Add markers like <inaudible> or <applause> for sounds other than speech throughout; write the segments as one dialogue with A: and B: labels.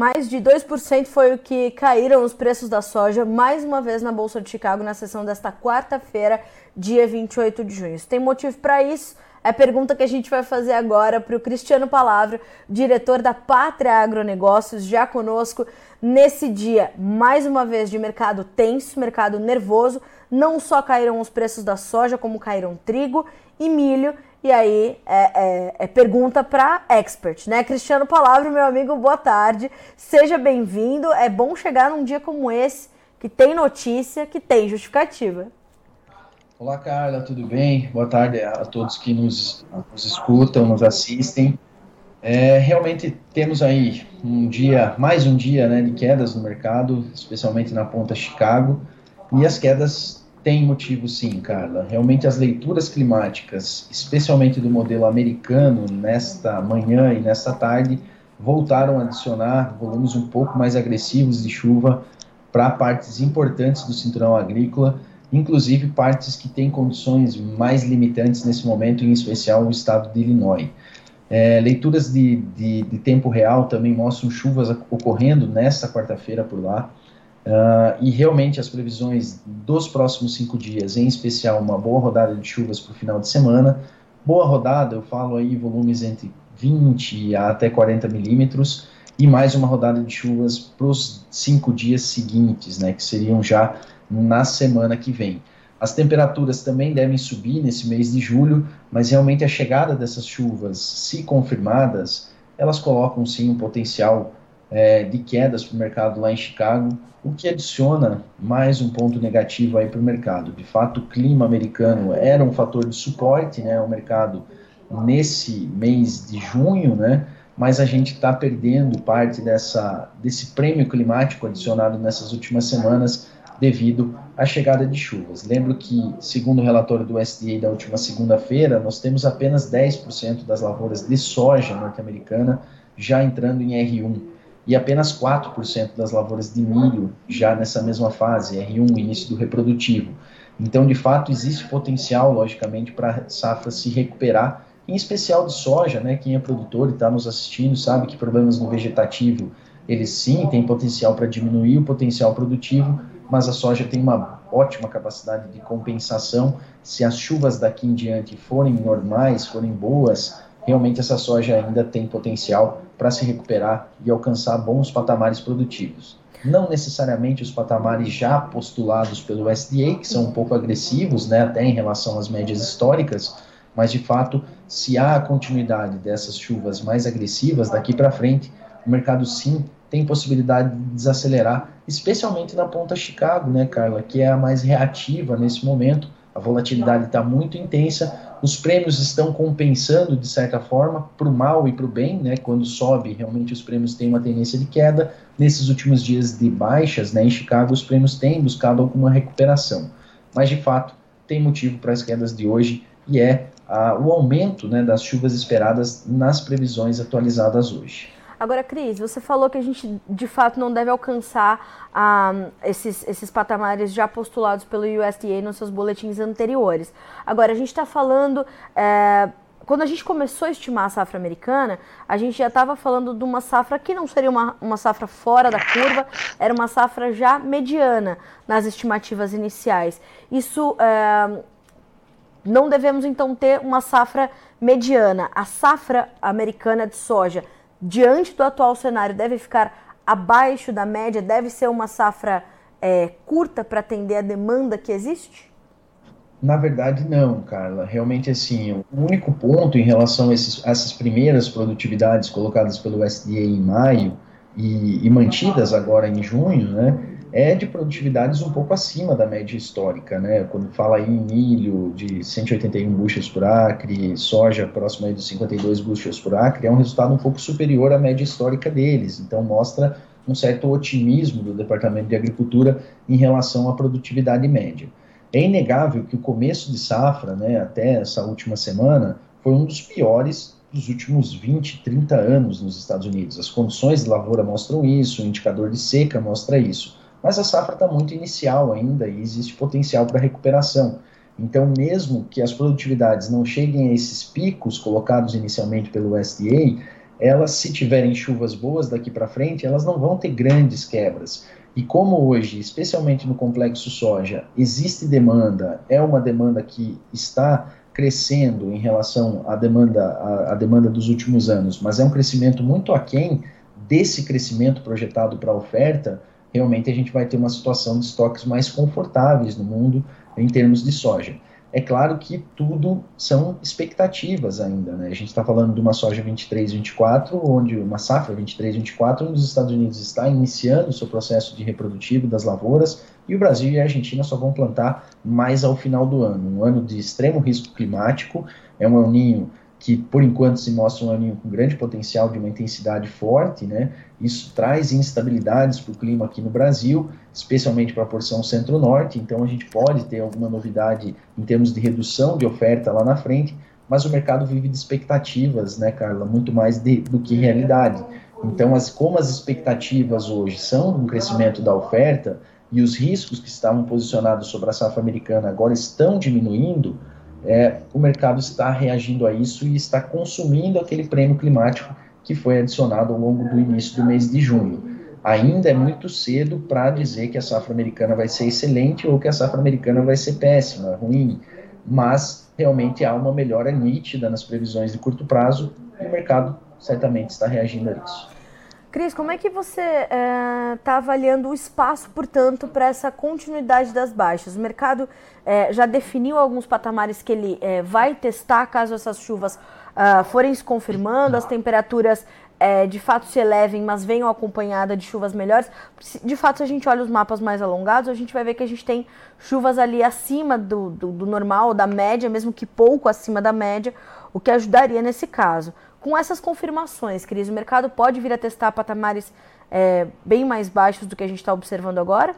A: Mais de 2% foi o que caíram os preços da soja mais uma vez na Bolsa de Chicago na sessão desta quarta-feira, dia 28 de junho. tem motivo para isso? É a pergunta que a gente vai fazer agora para o Cristiano Palavra, diretor da Pátria Agronegócios, já conosco nesse dia, mais uma vez, de mercado tenso, mercado nervoso. Não só caíram os preços da soja, como caíram trigo e milho. E aí é, é, é pergunta para expert, né? Cristiano Palavra, meu amigo, boa tarde. Seja bem-vindo. É bom chegar num dia como esse, que tem notícia, que tem justificativa.
B: Olá, Carla, tudo bem? Boa tarde a todos que nos, nos escutam, nos assistem. É, realmente temos aí um dia, mais um dia né, de quedas no mercado, especialmente na ponta Chicago, e as quedas tem motivo sim, Carla. Realmente as leituras climáticas, especialmente do modelo americano, nesta manhã e nesta tarde, voltaram a adicionar volumes um pouco mais agressivos de chuva para partes importantes do cinturão agrícola, inclusive partes que têm condições mais limitantes nesse momento, em especial o estado de Illinois. É, leituras de, de, de tempo real também mostram chuvas ocorrendo nesta quarta-feira por lá. Uh, e realmente as previsões dos próximos cinco dias, em especial uma boa rodada de chuvas para o final de semana. Boa rodada, eu falo aí volumes entre 20 a até 40 milímetros, e mais uma rodada de chuvas para os cinco dias seguintes, né, que seriam já na semana que vem. As temperaturas também devem subir nesse mês de julho, mas realmente a chegada dessas chuvas, se confirmadas, elas colocam sim um potencial é, de quedas para o mercado lá em Chicago, o que adiciona mais um ponto negativo aí para o mercado. De fato, o clima americano era um fator de suporte, né, ao mercado nesse mês de junho, né, mas a gente está perdendo parte dessa, desse prêmio climático adicionado nessas últimas semanas devido à chegada de chuvas. Lembro que, segundo o relatório do USDA da última segunda-feira, nós temos apenas 10% das lavouras de soja norte-americana já entrando em R1 e apenas 4% das lavouras de milho já nessa mesma fase, R1, início do reprodutivo. Então, de fato, existe potencial, logicamente, para a safra se recuperar, em especial de soja, né? Quem é produtor e está nos assistindo sabe que problemas no vegetativo, eles sim têm potencial para diminuir o potencial produtivo, mas a soja tem uma ótima capacidade de compensação. Se as chuvas daqui em diante forem normais, forem boas, realmente essa soja ainda tem potencial para se recuperar e alcançar bons patamares produtivos. Não necessariamente os patamares já postulados pelo USDA, que são um pouco agressivos, né, até em relação às médias históricas, mas de fato, se há a continuidade dessas chuvas mais agressivas daqui para frente, o mercado sim tem possibilidade de desacelerar, especialmente na ponta Chicago, né, Carla, que é a mais reativa nesse momento. A volatilidade está muito intensa, os prêmios estão compensando, de certa forma, para o mal e para o bem, né? Quando sobe, realmente os prêmios têm uma tendência de queda. Nesses últimos dias de baixas, né, em Chicago, os prêmios têm buscado alguma recuperação. Mas, de fato, tem motivo para as quedas de hoje e é o aumento né, das chuvas esperadas nas previsões atualizadas hoje.
A: Agora, Cris, você falou que a gente de fato não deve alcançar ah, esses, esses patamares já postulados pelo USDA nos seus boletins anteriores. Agora, a gente está falando. É, quando a gente começou a estimar a safra americana, a gente já estava falando de uma safra que não seria uma, uma safra fora da curva, era uma safra já mediana nas estimativas iniciais. Isso. É, não devemos então ter uma safra mediana. A safra americana de soja diante do atual cenário, deve ficar abaixo da média? Deve ser uma safra é, curta para atender a demanda que existe?
B: Na verdade, não, Carla. Realmente, assim, o único ponto em relação a, esses, a essas primeiras produtividades colocadas pelo USDA em maio e, e mantidas agora em junho, né, é de produtividades um pouco acima da média histórica, né? Quando fala em milho de 181 bushels por acre, soja próximo aí dos 52 bushels por acre, é um resultado um pouco superior à média histórica deles. Então mostra um certo otimismo do Departamento de Agricultura em relação à produtividade média. É inegável que o começo de safra, né, até essa última semana, foi um dos piores dos últimos 20, 30 anos nos Estados Unidos. As condições de lavoura mostram isso, o indicador de seca mostra isso mas a safra está muito inicial ainda e existe potencial para recuperação. Então, mesmo que as produtividades não cheguem a esses picos colocados inicialmente pelo USDA, elas, se tiverem chuvas boas daqui para frente, elas não vão ter grandes quebras. E como hoje, especialmente no complexo soja, existe demanda, é uma demanda que está crescendo em relação à demanda, à, à demanda dos últimos anos, mas é um crescimento muito aquém desse crescimento projetado para a oferta, realmente a gente vai ter uma situação de estoques mais confortáveis no mundo em termos de soja. É claro que tudo são expectativas ainda, né? A gente está falando de uma soja 23-24, onde uma safra 23-24, onde os Estados Unidos está iniciando o seu processo de reprodutivo das lavouras, e o Brasil e a Argentina só vão plantar mais ao final do ano. Um ano de extremo risco climático, é um aninho que por enquanto se mostra um aninho com grande potencial de uma intensidade forte, né? Isso traz instabilidades para o clima aqui no Brasil, especialmente para a porção centro-norte. Então a gente pode ter alguma novidade em termos de redução de oferta lá na frente, mas o mercado vive de expectativas, né, Carla? Muito mais de, do que realidade. Então, as, como as expectativas hoje são um crescimento da oferta e os riscos que estavam posicionados sobre a safra americana agora estão diminuindo, é, o mercado está reagindo a isso e está consumindo aquele prêmio climático que foi adicionado ao longo do início do mês de junho. Ainda é muito cedo para dizer que a safra americana vai ser excelente ou que a safra americana vai ser péssima, ruim, mas realmente há uma melhora nítida nas previsões de curto prazo e o mercado certamente está reagindo a isso.
A: Cris, como é que você está eh, avaliando o espaço, portanto, para essa continuidade das baixas? O mercado eh, já definiu alguns patamares que ele eh, vai testar caso essas chuvas uh, forem se confirmando, as temperaturas de fato se elevem, mas venham acompanhadas de chuvas melhores. De fato, se a gente olha os mapas mais alongados, a gente vai ver que a gente tem chuvas ali acima do, do, do normal, da média, mesmo que pouco acima da média, o que ajudaria nesse caso. Com essas confirmações, Cris, o mercado pode vir a testar patamares é, bem mais baixos do que a gente está observando agora?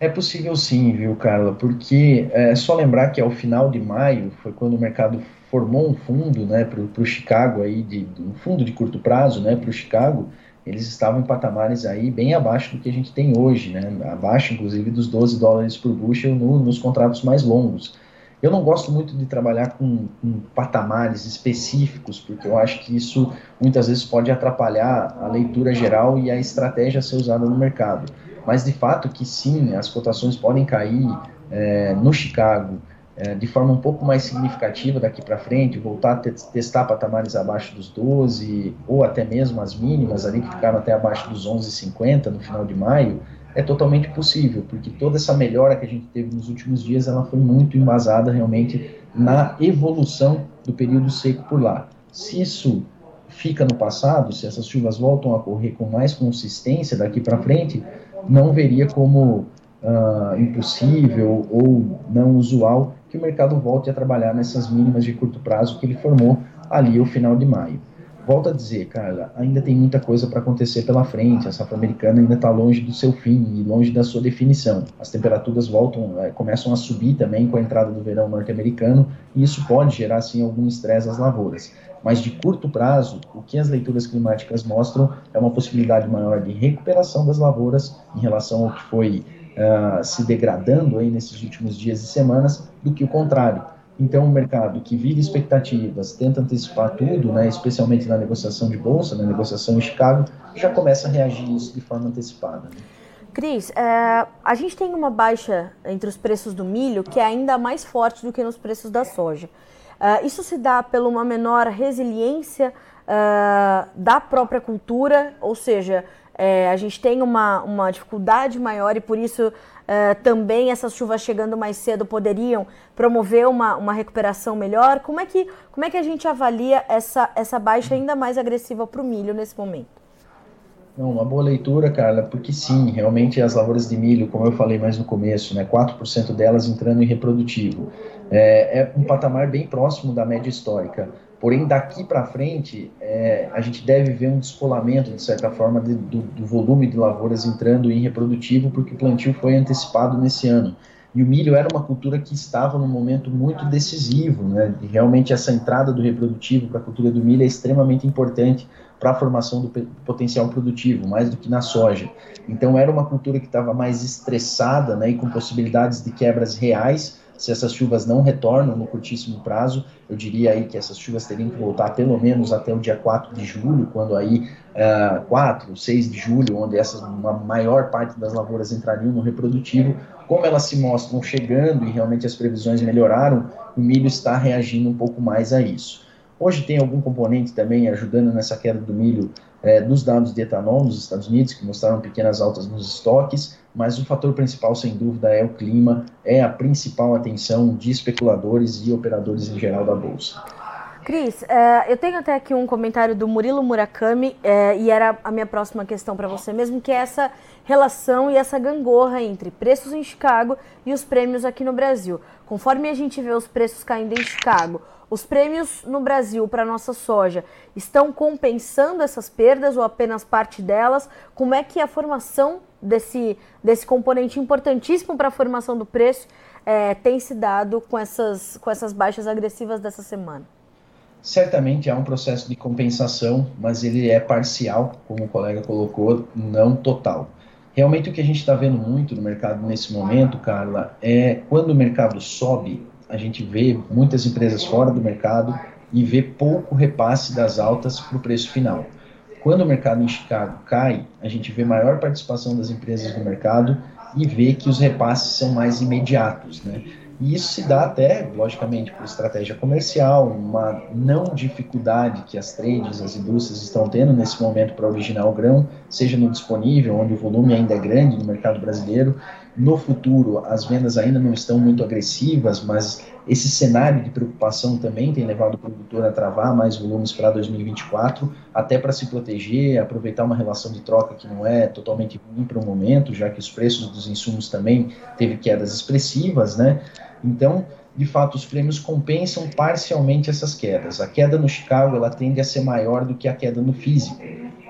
B: É possível sim, viu, Carla? Porque é só lembrar que ao final de maio foi quando o mercado formou um fundo né, para o Chicago, aí de, um fundo de curto prazo né, para o Chicago, eles estavam em patamares aí bem abaixo do que a gente tem hoje, né, abaixo inclusive dos 12 dólares por bushel no, nos contratos mais longos. Eu não gosto muito de trabalhar com, com, patamares específicos, porque eu acho que isso muitas vezes pode atrapalhar a leitura geral e a estratégia a ser usada no mercado. Mas de fato que sim, as cotações podem cair é, no Chicago é, de forma um pouco mais significativa daqui para frente, voltar a te testar patamares abaixo dos 12, ou até mesmo as mínimas ali que ficaram até abaixo dos 11,50 no final de maio é totalmente possível, porque toda essa melhora que a gente teve nos últimos dias, ela foi muito embasada realmente na evolução do período seco por lá. Se isso fica no passado, se essas chuvas voltam a ocorrer com mais consistência daqui para frente, não veria como uh, impossível ou não usual que o mercado volte a trabalhar nessas mínimas de curto prazo que ele formou ali ao final de maio volto a dizer, Carla, ainda tem muita coisa para acontecer pela frente. A safra americana ainda está longe do seu fim e longe da sua definição. As temperaturas voltam, é, começam a subir também com a entrada do verão norte-americano e isso pode gerar sim algum estresse às lavouras. Mas de curto prazo, o que as leituras climáticas mostram é uma possibilidade maior de recuperação das lavouras em relação ao que foi uh, se degradando aí nesses últimos dias e semanas, do que o contrário então, o mercado que vive expectativas, tenta antecipar tudo, né, especialmente na negociação de bolsa, na negociação em Chicago, já começa a reagir isso de forma antecipada. Né?
A: Cris, é, a gente tem uma baixa entre os preços do milho que é ainda mais forte do que nos preços da soja. É, isso se dá pela uma menor resiliência é, da própria cultura, ou seja, a gente tem uma, uma dificuldade maior e por isso uh, também essas chuvas chegando mais cedo poderiam promover uma, uma recuperação melhor? Como é, que, como é que a gente avalia essa, essa baixa ainda mais agressiva para o milho nesse momento?
B: Não, uma boa leitura, Carla, porque sim, realmente as lavouras de milho, como eu falei mais no começo, né, 4% delas entrando em reprodutivo. É, é um patamar bem próximo da média histórica. Porém, daqui para frente, é, a gente deve ver um descolamento, de certa forma, de, do, do, volume de lavouras entrando em reprodutivo, porque o plantio foi antecipado nesse ano. E o milho era uma cultura que estava num momento muito decisivo, né? E realmente essa entrada do reprodutivo para a cultura do milho é extremamente importante para a formação do potencial produtivo, mais do que na soja. Então era uma cultura que estava mais estressada, né, e com possibilidades de quebras reais, se essas chuvas não retornam no curtíssimo prazo, eu diria aí que essas chuvas teriam que voltar pelo menos até o dia 4 de julho, quando aí uh, 4, 6 de julho, onde essa uma maior parte das lavouras entrariam no reprodutivo, como elas se mostram chegando e realmente as previsões melhoraram, o milho está reagindo um pouco mais a isso. Hoje tem algum componente também ajudando nessa queda do milho é, dos dados de etanol nos Estados Unidos, que mostraram pequenas altas nos estoques, mas o fator principal, sem dúvida, é o clima, é a principal atenção de especuladores e operadores em geral da Bolsa.
A: Cris, é, eu tenho até aqui um comentário do Murilo Murakami, é, e era a minha próxima questão para você mesmo, que é essa relação e essa gangorra entre preços em Chicago e os prêmios aqui no Brasil. Conforme a gente vê os preços caindo em Chicago, os prêmios no Brasil para nossa soja estão compensando essas perdas ou apenas parte delas? Como é que a formação desse, desse componente importantíssimo para a formação do preço é, tem se dado com essas, com essas baixas agressivas dessa semana?
B: Certamente há um processo de compensação, mas ele é parcial, como o colega colocou, não total. Realmente o que a gente está vendo muito no mercado nesse momento, Carla, é quando o mercado sobe, a gente vê muitas empresas fora do mercado e vê pouco repasse das altas para o preço final. Quando o mercado em Chicago cai, a gente vê maior participação das empresas no mercado e vê que os repasses são mais imediatos. Né? E isso se dá até, logicamente, por estratégia comercial, uma não dificuldade que as trades, as indústrias estão tendo nesse momento para originar o grão, seja no disponível, onde o volume ainda é grande no mercado brasileiro. No futuro, as vendas ainda não estão muito agressivas, mas esse cenário de preocupação também tem levado o produtor a travar mais volumes para 2024, até para se proteger, aproveitar uma relação de troca que não é totalmente ruim para o momento, já que os preços dos insumos também teve quedas expressivas, né? Então, de fato, os prêmios compensam parcialmente essas quedas. A queda no Chicago ela tende a ser maior do que a queda no físico.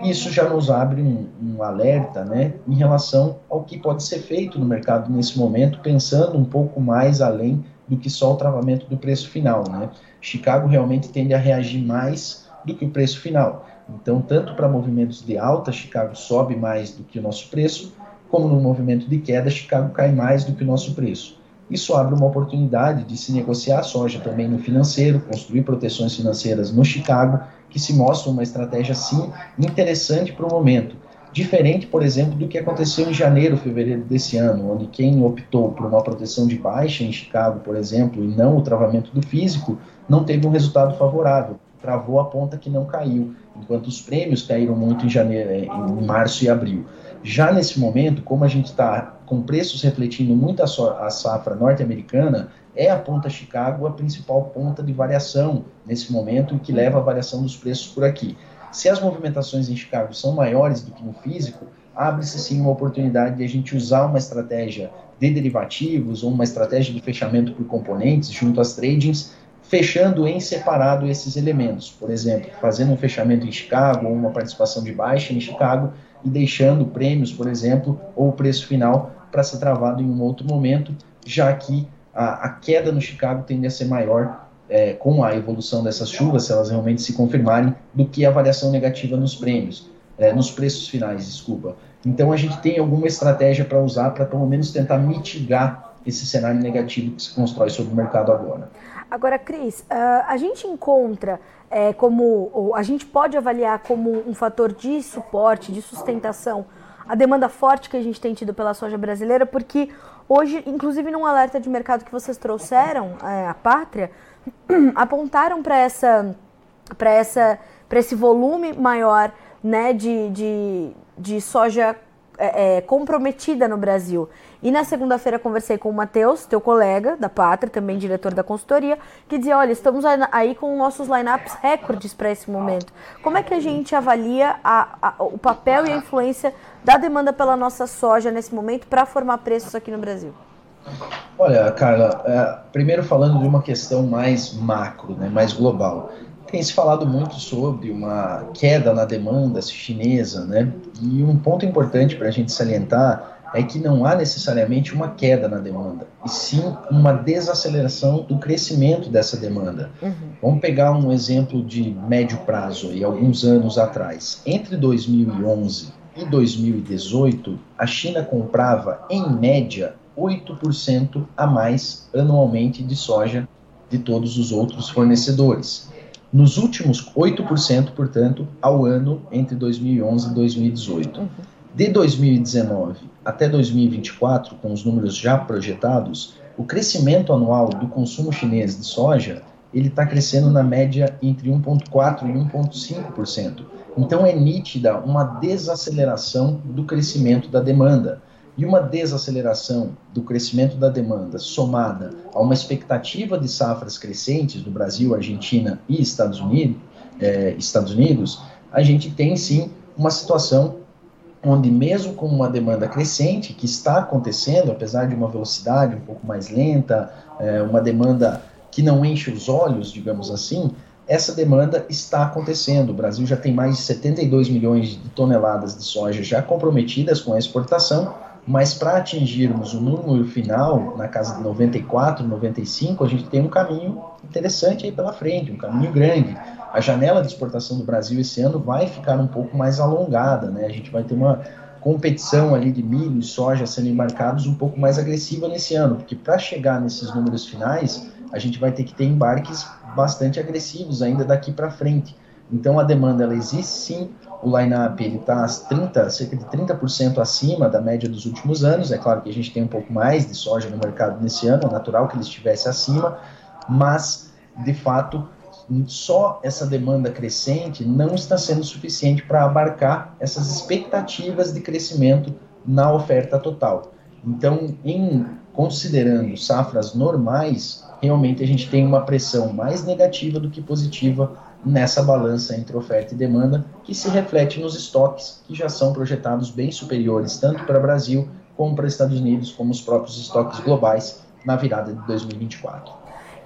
B: Isso já nos abre um, um, alerta né, em relação ao que pode ser feito no mercado nesse momento, pensando um pouco mais além do que só o travamento do preço final. Né? Chicago realmente tende a reagir mais do que o preço final. Então, tanto para movimentos de alta, Chicago sobe mais do que o nosso preço, como no movimento de queda, Chicago cai mais do que o nosso preço. Isso abre uma oportunidade de se negociar soja também no financeiro, construir proteções financeiras no Chicago, que se mostra uma estratégia, sim, interessante para o momento. Diferente, por exemplo, do que aconteceu em janeiro, fevereiro desse ano, onde quem optou por uma proteção de baixa em Chicago, por exemplo, e não o travamento do físico, não teve um resultado favorável. Travou a ponta que não caiu, enquanto os prêmios caíram muito em janeiro, em março e abril. Já nesse momento, como a gente está com preços refletindo muito a, so a safra norte-americana, é a ponta Chicago a principal ponta de variação nesse momento e que leva a variação dos preços por aqui. Se as movimentações em Chicago são maiores do que no físico, abre-se sim uma oportunidade de a gente usar uma estratégia de derivativos ou uma estratégia de fechamento por componentes junto às tradings, fechando em separado esses elementos. Por exemplo, fazendo um fechamento em Chicago ou uma participação de baixa em Chicago e deixando prêmios, por exemplo, ou o preço final para ser travado em um outro momento, já que a, a queda no Chicago tende a ser maior é, com a evolução dessas chuvas, se elas realmente se confirmarem, do que a variação negativa nos prêmios, é, nos preços finais, desculpa. Então a gente tem alguma estratégia para usar para pelo menos tentar mitigar esse cenário negativo que se constrói sobre o mercado agora.
A: Agora, Cris, uh, a gente encontra é, como, a gente pode avaliar como um fator de suporte, de sustentação, a demanda forte que a gente tem tido pela soja brasileira, porque hoje, inclusive num alerta de mercado que vocês trouxeram, é, a Pátria, <clears throat> apontaram para essa, para essa, para esse volume maior, né, de, de, de soja é, é, comprometida no Brasil. E na segunda-feira conversei com o Matheus, teu colega da Pátria, também diretor da consultoria, que dizia: olha, estamos aí com nossos lineups recordes para esse momento. Como é que a gente avalia a, a, o papel e a influência da demanda pela nossa soja nesse momento para formar preços aqui no Brasil?
B: Olha, Carla, é, primeiro falando de uma questão mais macro, né, mais global. Tem se falado muito sobre uma queda na demanda chinesa, né? E um ponto importante para a gente salientar é que não há necessariamente uma queda na demanda, e sim uma desaceleração do crescimento dessa demanda. Uhum. Vamos pegar um exemplo de médio prazo, e alguns anos atrás. Entre 2011 e 2018, a China comprava, em média, 8% a mais anualmente de soja de todos os outros fornecedores. Nos últimos 8%, portanto, ao ano entre 2011 e 2018. Uhum. De 2019 até 2024, com os números já projetados, o crescimento anual do consumo chinês de soja ele está crescendo na média entre 1,4% e 1,5%. Então é nítida uma desaceleração do crescimento da demanda. E uma desaceleração do crescimento da demanda somada a uma expectativa de safras crescentes do Brasil, Argentina e Estados Unidos, é, Estados Unidos, a gente tem sim uma situação onde mesmo com uma demanda crescente que está acontecendo, apesar de uma velocidade um pouco mais lenta, é, uma demanda que não enche os olhos, digamos assim, essa demanda está acontecendo. O Brasil já tem mais de 72 milhões de toneladas de soja já comprometidas com a exportação, mas para atingirmos o número final, na casa de 94, 95, a gente tem um caminho interessante aí pela frente, um caminho grande. A janela de exportação do Brasil esse ano vai ficar um pouco mais alongada, né? A gente vai ter uma competição ali de milho e soja sendo embarcados um pouco mais agressiva nesse ano, porque para chegar nesses números finais, a gente vai ter que ter embarques bastante agressivos ainda daqui para frente. Então a demanda ela existe sim, o line-up está 30, cerca de 30% acima da média dos últimos anos. É claro que a gente tem um pouco mais de soja no mercado nesse ano, é natural que ele estivesse acima, mas de fato só essa demanda crescente não está sendo suficiente para abarcar essas expectativas de crescimento na oferta total. Então, em considerando safras normais, realmente a gente tem uma pressão mais negativa do que positiva nessa balança entre oferta e demanda, que se reflete nos estoques que já são projetados bem superiores tanto para o Brasil como para os Estados Unidos, como os próprios estoques globais na virada de 2024.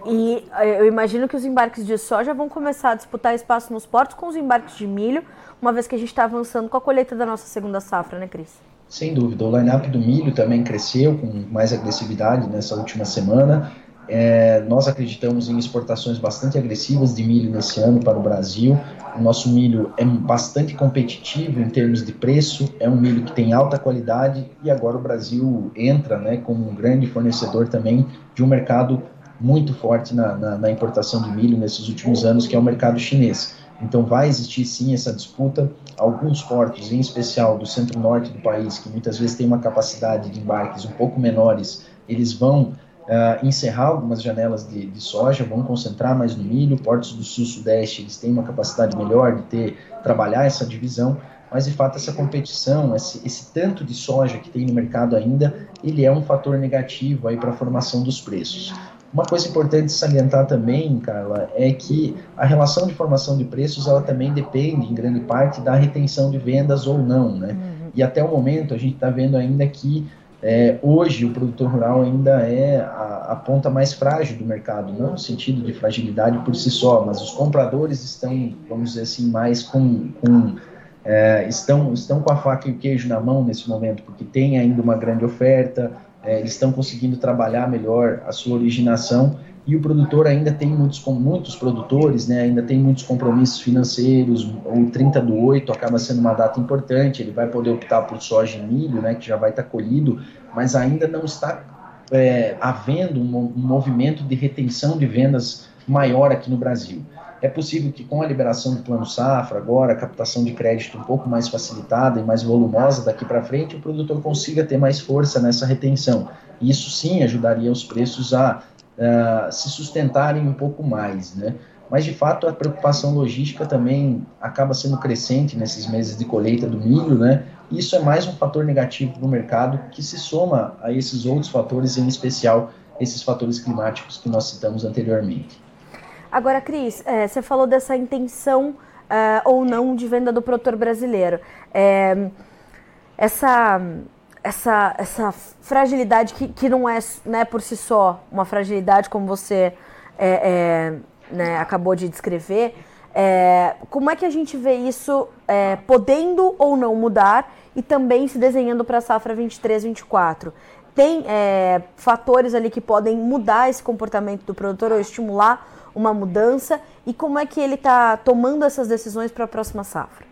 A: E eh, eu imagino que os embarques de soja vão começar a disputar espaço nos portos com os embarques de milho, uma vez que a gente está avançando com a colheita da nossa segunda safra, né, Cris?
B: Sem dúvida. O line-up do milho também cresceu com mais agressividade nessa última semana. É, nós acreditamos em exportações bastante agressivas de milho nesse ano para o Brasil. O nosso milho é bastante competitivo em termos de preço, é um milho que tem alta qualidade e agora o Brasil entra né, como um grande fornecedor também de um mercado muito forte na, na, na importação de milho nesses últimos anos, que é o mercado chinês. Então vai existir sim essa disputa. Alguns portos, em especial do centro-norte do país, que muitas vezes têm uma capacidade de embarques um pouco menores, eles vão uh, encerrar algumas janelas de, de, soja, vão concentrar mais no milho. Portos do sul-sudeste eles têm uma capacidade melhor de ter trabalhar essa divisão, mas de fato essa competição, esse, esse tanto de soja que tem no mercado ainda, ele é um fator negativo aí para a formação dos preços. Uma coisa importante salientar também, Carla, é que a relação de formação de preços ela também depende, em grande parte, da retenção de vendas ou não, né? Uhum. E até o momento a gente está vendo ainda que é, hoje, o produtor rural ainda é a, a, ponta mais frágil do mercado, não no sentido de fragilidade por si só, mas os compradores estão, vamos dizer assim, mais com. com é, estão, estão com a faca e o queijo na mão nesse momento, porque tem ainda uma grande oferta, é, eles estão conseguindo trabalhar melhor a sua originação e o produtor ainda tem muitos, com muitos produtores, né, ainda tem muitos compromissos financeiros, o 30 do 8 acaba sendo uma data importante, ele vai poder optar por soja e milho, né, que já vai estar colhido, mas ainda não está é, havendo um, um movimento de retenção de vendas maior aqui no Brasil. É possível que com a liberação do Plano Safra, agora a captação de crédito um pouco mais facilitada e mais volumosa daqui para frente, o produtor consiga ter mais força nessa retenção. Isso sim ajudaria os preços a se sustentarem um pouco mais, né? Mas de fato a preocupação logística também acaba sendo crescente nesses meses de colheita do milho, né? E isso é mais um fator negativo para o mercado que se soma a esses outros fatores, em especial esses fatores climáticos que nós citamos anteriormente.
A: Agora, Cris, é, você falou dessa intenção é, ou não de venda do produtor brasileiro. É, essa essa, essa fragilidade que, que não é né, por si só uma fragilidade como você é, é, né, acabou de descrever, é, como é que a gente vê isso é, podendo ou não mudar e também se desenhando para a safra 23-24? Tem é, fatores ali que podem mudar esse comportamento do produtor ou estimular uma mudança? E como é que ele está tomando essas decisões para a próxima safra?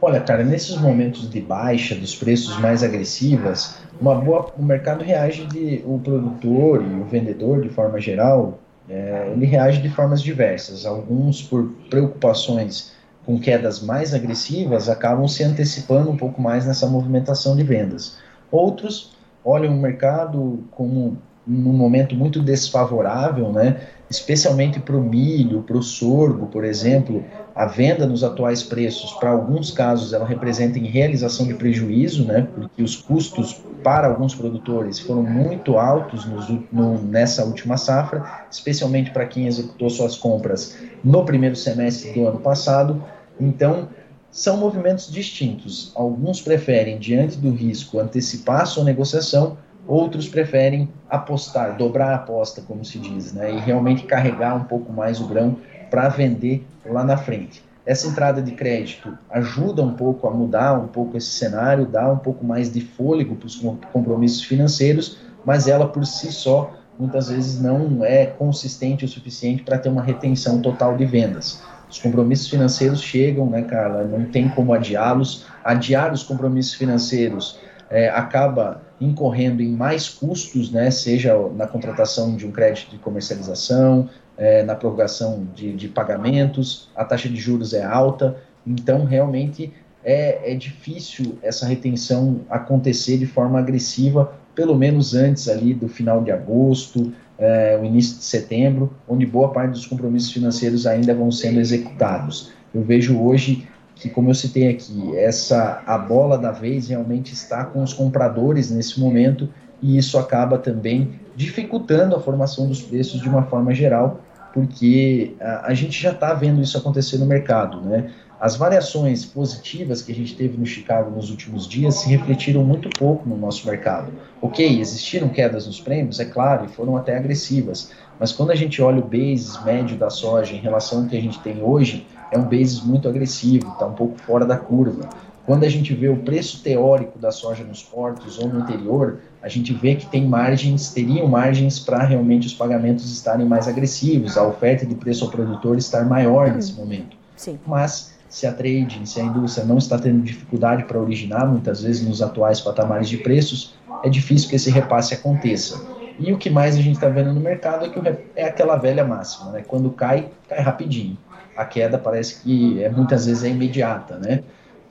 B: Olha, cara, nesses momentos de baixa dos preços mais agressivas, uma boa, o mercado reage de o produtor e o vendedor de forma geral, é, ele reage de formas diversas. Alguns por preocupações com quedas mais agressivas acabam se antecipando um pouco mais nessa movimentação de vendas. Outros olham o mercado como num momento muito desfavorável, né? especialmente para o milho, para o sorgo, por exemplo, a venda nos atuais preços, para alguns casos, ela representa em realização de prejuízo, né? porque os custos para alguns produtores foram muito altos nos, no, nessa última safra, especialmente para quem executou suas compras no primeiro semestre do ano passado. Então, são movimentos distintos. Alguns preferem, diante do risco, antecipar sua negociação, outros preferem apostar, dobrar a aposta, como se diz, né, e realmente carregar um pouco mais o grão para vender lá na frente. Essa entrada de crédito ajuda um pouco a mudar um pouco esse cenário, dá um pouco mais de fôlego para os compromissos financeiros, mas ela por si só muitas vezes não é consistente o suficiente para ter uma retenção total de vendas. Os compromissos financeiros chegam, né, Carla? Não tem como adiá-los. Adiar os compromissos financeiros é, acaba incorrendo em mais custos, né, seja na contratação de um crédito de comercialização, é, na prorrogação de, de, pagamentos, a taxa de juros é alta, então realmente é, é difícil essa retenção acontecer de forma agressiva, pelo menos antes ali do final de agosto, é, o início de setembro, onde boa parte dos compromissos financeiros ainda vão sendo executados. Eu vejo hoje que, como eu citei aqui, essa a bola da vez realmente está com os compradores nesse momento e isso acaba também dificultando a formação dos preços de uma forma geral, porque a, a gente já está vendo isso acontecer no mercado, né? As variações positivas que a gente teve no Chicago nos últimos dias se refletiram muito pouco no nosso mercado. Ok, existiram quedas nos prêmios, é claro, e foram até agressivas, mas quando a gente olha o basis médio da soja em relação ao que a gente tem hoje, é um basis muito agressivo, está um pouco fora da curva. Quando a gente vê o preço teórico da soja nos portos ou no interior, a gente vê que tem margens, teriam margens para realmente os pagamentos estarem mais agressivos, a oferta de preço ao produtor estar maior nesse momento.
A: Sim.
B: Mas se a trade, se a indústria não está tendo dificuldade para originar, muitas vezes nos atuais patamares de preços, é difícil que esse repasse aconteça. E o que mais a gente está vendo no mercado é que é aquela velha máxima, né? Quando cai, cai rapidinho a queda parece que é, muitas vezes é imediata, né?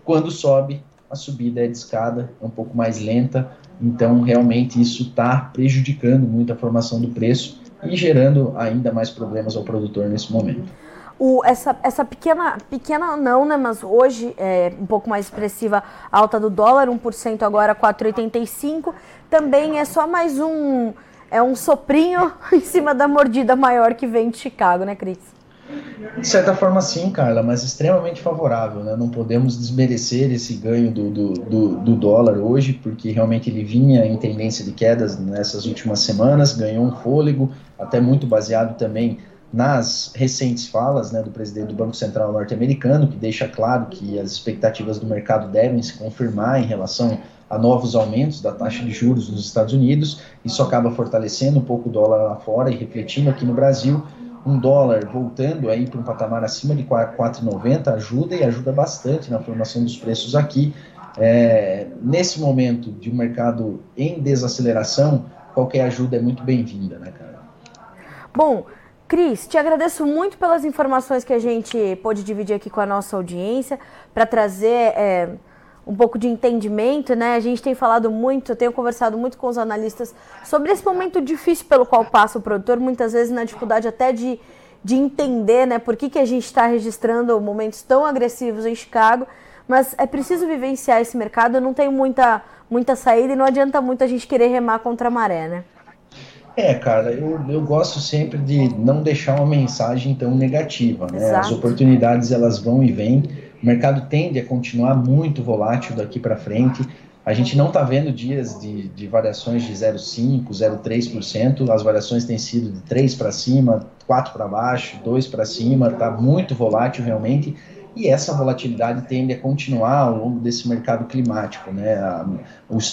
B: Quando sobe, a subida é de escada, é um pouco mais lenta, então realmente isso está prejudicando muito a formação do preço e gerando ainda mais problemas ao produtor nesse momento.
A: O, essa, essa pequena, pequena não, né, mas hoje é um pouco mais expressiva alta do dólar, 1% agora 4,85, também é só mais um, é um soprinho <laughs> em cima da mordida maior que vem de Chicago, né, Cris?
B: De certa forma, sim, Carla, mas extremamente favorável. Né? Não podemos desmerecer esse ganho do, do, do, do, dólar hoje, porque realmente ele vinha em tendência de quedas nessas últimas semanas, ganhou um fôlego, até muito baseado também nas recentes falas né, do presidente do Banco Central norte-americano, que deixa claro que as expectativas do mercado devem se confirmar em relação a novos aumentos da taxa de juros nos Estados Unidos. Isso acaba fortalecendo um pouco o dólar lá fora e refletindo aqui no Brasil um dólar voltando aí para um patamar acima de 4,90 ajuda e ajuda bastante na formação dos preços aqui. É, nesse momento de um mercado em desaceleração, qualquer ajuda é muito bem-vinda, né, cara?
A: Bom, Cris, te agradeço muito pelas informações que a gente pôde dividir aqui com a nossa audiência para trazer. É um pouco de entendimento, né? A gente tem falado muito, eu tenho conversado muito com os analistas sobre esse momento difícil pelo qual passa o produtor, muitas vezes na dificuldade até de, de entender, né, por que, que a gente está registrando momentos tão agressivos em Chicago, mas é preciso vivenciar esse mercado, não tem muita, muita saída e não adianta muito a gente querer remar contra a maré, né?
B: É, cara, eu, eu gosto sempre de não deixar uma mensagem tão negativa, né? Exato. As oportunidades elas vão e vêm o mercado tende a continuar muito volátil daqui para frente. A gente não está vendo dias de, de, variações de 0,5%, 0,3%. As variações têm sido de 3 para cima, 4 para baixo, 2 para cima. Está muito volátil realmente. E essa volatilidade tende a continuar ao longo desse mercado climático. Né? A,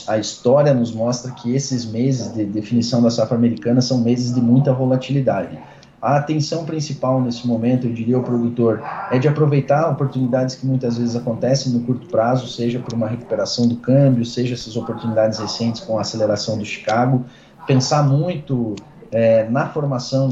B: a história nos mostra que esses meses de definição da safra americana são meses de muita volatilidade. A atenção principal nesse momento, eu diria ao produtor, é de aproveitar oportunidades que muitas vezes acontecem no curto prazo, seja por uma recuperação do câmbio, seja essas oportunidades recentes com a aceleração do Chicago, pensar muito é, na formação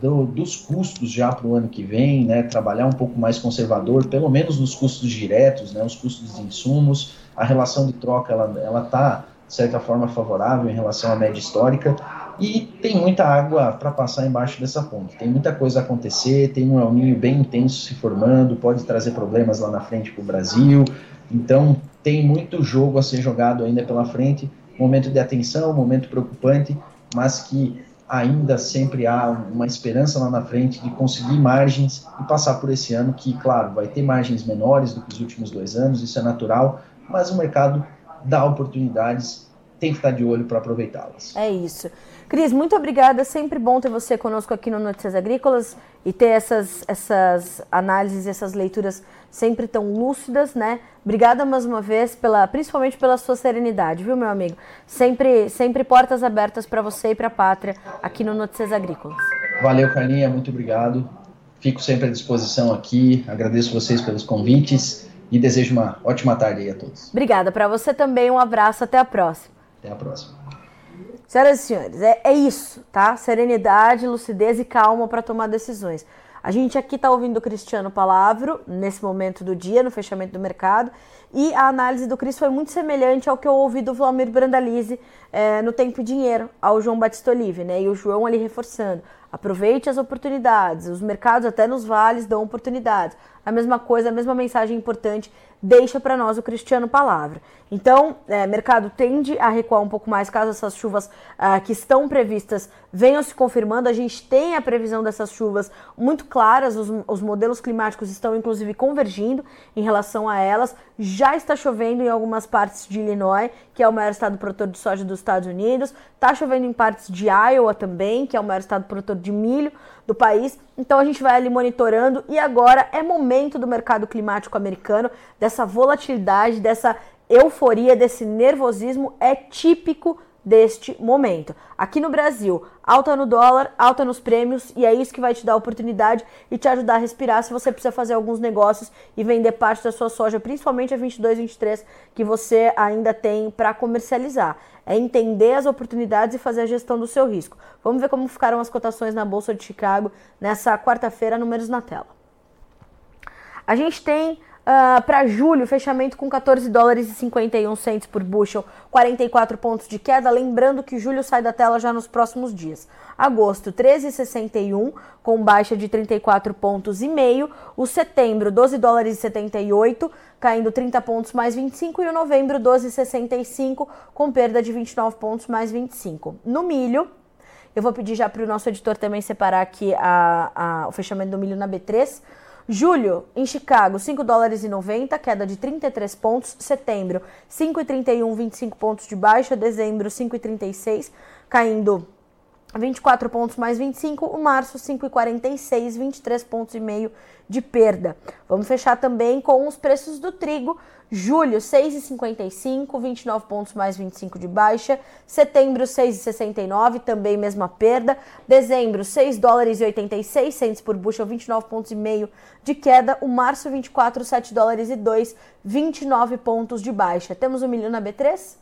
B: do, dos custos já para o ano que vem, né, trabalhar um pouco mais conservador, pelo menos nos custos diretos, né, os custos de insumos, a relação de troca ela está, de certa forma, favorável em relação à média histórica, e tem muita água para passar embaixo dessa ponte. Tem muita coisa a acontecer, tem um El Ninho bem intenso se formando, pode trazer problemas lá na frente para o Brasil. Então, tem muito jogo a ser jogado ainda pela frente. Momento de atenção, momento preocupante, mas que ainda sempre há uma esperança lá na frente de conseguir margens e passar por esse ano que, claro, vai ter margens menores do que os últimos dois anos, isso é natural, mas o mercado dá oportunidades, tem que estar de olho para aproveitá-las.
A: É isso. Cris, muito obrigada. Sempre bom ter você conosco aqui no Notícias Agrícolas e ter essas, essas análises, essas leituras sempre tão lúcidas, né? Obrigada mais uma vez, pela, principalmente pela sua serenidade, viu, meu amigo? Sempre, sempre portas abertas para você e para a pátria aqui no Notícias Agrícolas.
B: Valeu, Carlinha, muito obrigado. Fico sempre à disposição aqui. Agradeço vocês pelos convites e desejo uma ótima tarde aí a todos.
A: Obrigada para você também. Um abraço. Até a próxima.
B: Até a próxima.
A: Senhoras e senhores, é, é isso, tá? Serenidade, lucidez e calma para tomar decisões. A gente aqui está ouvindo o Cristiano Palavro nesse momento do dia, no fechamento do mercado, e a análise do Cris foi muito semelhante ao que eu ouvi do Vlamir Brandalize é, no Tempo e Dinheiro, ao João Batista Olive, né? E o João ali reforçando. Aproveite as oportunidades, os mercados até nos vales dão oportunidades. A mesma coisa, a mesma mensagem importante deixa para nós o Cristiano Palavra. Então, é, mercado tende a recuar um pouco mais caso essas chuvas uh, que estão previstas venham se confirmando. A gente tem a previsão dessas chuvas muito claras, os, os modelos climáticos estão inclusive convergindo em relação a elas. Já está chovendo em algumas partes de Illinois, que é o maior estado produtor de soja dos Estados Unidos. Está chovendo em partes de Iowa também, que é o maior estado produtor de milho do país. Então a gente vai ali monitorando e agora é momento do mercado climático americano, dessa volatilidade, dessa euforia, desse nervosismo é típico deste momento. Aqui no Brasil, alta no dólar, alta nos prêmios, e é isso que vai te dar oportunidade e te ajudar a respirar se você precisa fazer alguns negócios e vender parte da sua soja, principalmente a 22, 23, que você ainda tem para comercializar. É entender as oportunidades e fazer a gestão do seu risco. Vamos ver como ficaram as cotações na Bolsa de Chicago nessa quarta-feira, números na tela. A gente tem Uh, ah, para julho, fechamento com 14 dólares e 51 cents por bushel, 44 pontos de queda. Lembrando que julho sai da tela já nos próximos dias. Agosto, 13,61 com baixa de 34 pontos e meio. O setembro, 12 dólares e 78, caindo 30 pontos mais 25 e o novembro 12,65 com perda de 29 pontos mais 25. No milho, eu vou pedir já para o nosso editor também separar aqui a, a, o fechamento do milho na B3. Julho, em Chicago, 5 dólares e 90, queda de 33 pontos. Setembro, 5,31, 25 pontos de baixa. Dezembro, 5,36, caindo 24 pontos mais 25, o março 5,46, 23 pontos e meio de perda. Vamos fechar também com os preços do trigo. Julho 6,55, 29 pontos mais 25 de baixa. Setembro 6,69, também mesma perda. Dezembro 6 dólares e 86 centes por bushel, 29 pontos e meio de queda. O março 24, 7 dólares e 2, 29 pontos de baixa. Temos o milho na B3?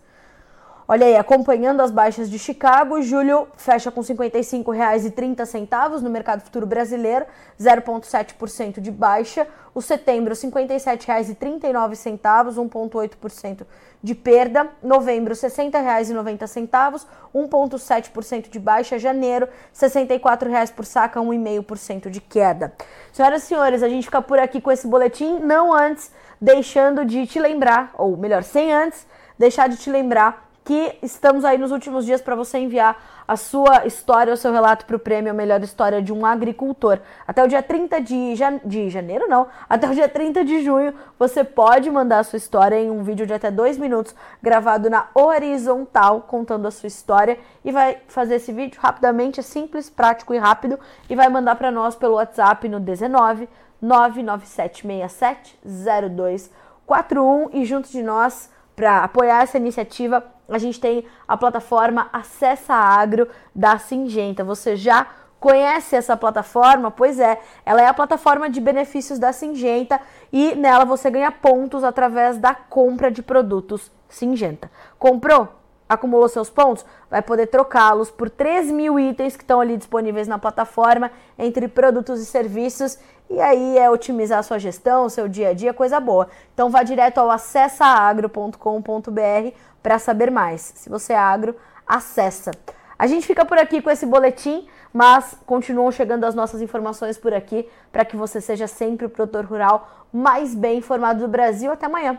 A: Olha aí, acompanhando as baixas de Chicago, julho fecha com R$ 55,30 no mercado futuro brasileiro, 0,7% de baixa. O setembro, R$ 57,39, 1,8% de perda. Novembro, R$ 60,90, 1,7% de baixa. Janeiro, R$ 64,00 por saca, 1,5% de queda. Senhoras e senhores, a gente fica por aqui com esse boletim, não antes deixando de te lembrar, ou melhor, sem antes deixar de te lembrar que estamos aí nos últimos dias para você enviar a sua história, o seu relato para o prêmio Melhor História de um Agricultor. Até o dia 30 de, jan... de janeiro, não, até o dia 30 de junho, você pode mandar a sua história em um vídeo de até dois minutos, gravado na horizontal, contando a sua história, e vai fazer esse vídeo rapidamente, é simples, prático e rápido, e vai mandar para nós pelo WhatsApp no 19 99767 0241 e junto de nós para apoiar essa iniciativa, a gente tem a plataforma Acessa Agro da Singenta. Você já Conhece essa plataforma? Pois é, ela é a plataforma de benefícios da Singenta e nela você ganha pontos através da compra de produtos Singenta. Comprou? Acumulou seus pontos? Vai poder trocá-los por 3 mil itens que estão ali disponíveis na plataforma entre produtos e serviços. E aí é otimizar a sua gestão, seu dia a dia, coisa boa. Então vá direto ao acessaagro.com.br para saber mais. Se você é agro, acessa. A gente fica por aqui com esse boletim mas continuam chegando as nossas informações por aqui para que você seja sempre o produtor rural mais bem informado do Brasil. Até amanhã!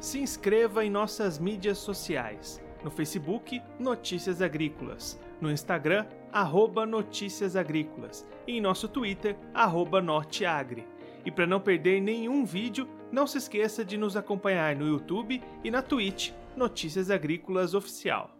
C: Se inscreva em nossas mídias sociais. No Facebook, Notícias Agrícolas. No Instagram, arroba Notícias Agrícolas. E em nosso Twitter, Norteagri. E para não perder nenhum vídeo, não se esqueça de nos acompanhar no YouTube e na Twitch Notícias Agrícolas Oficial.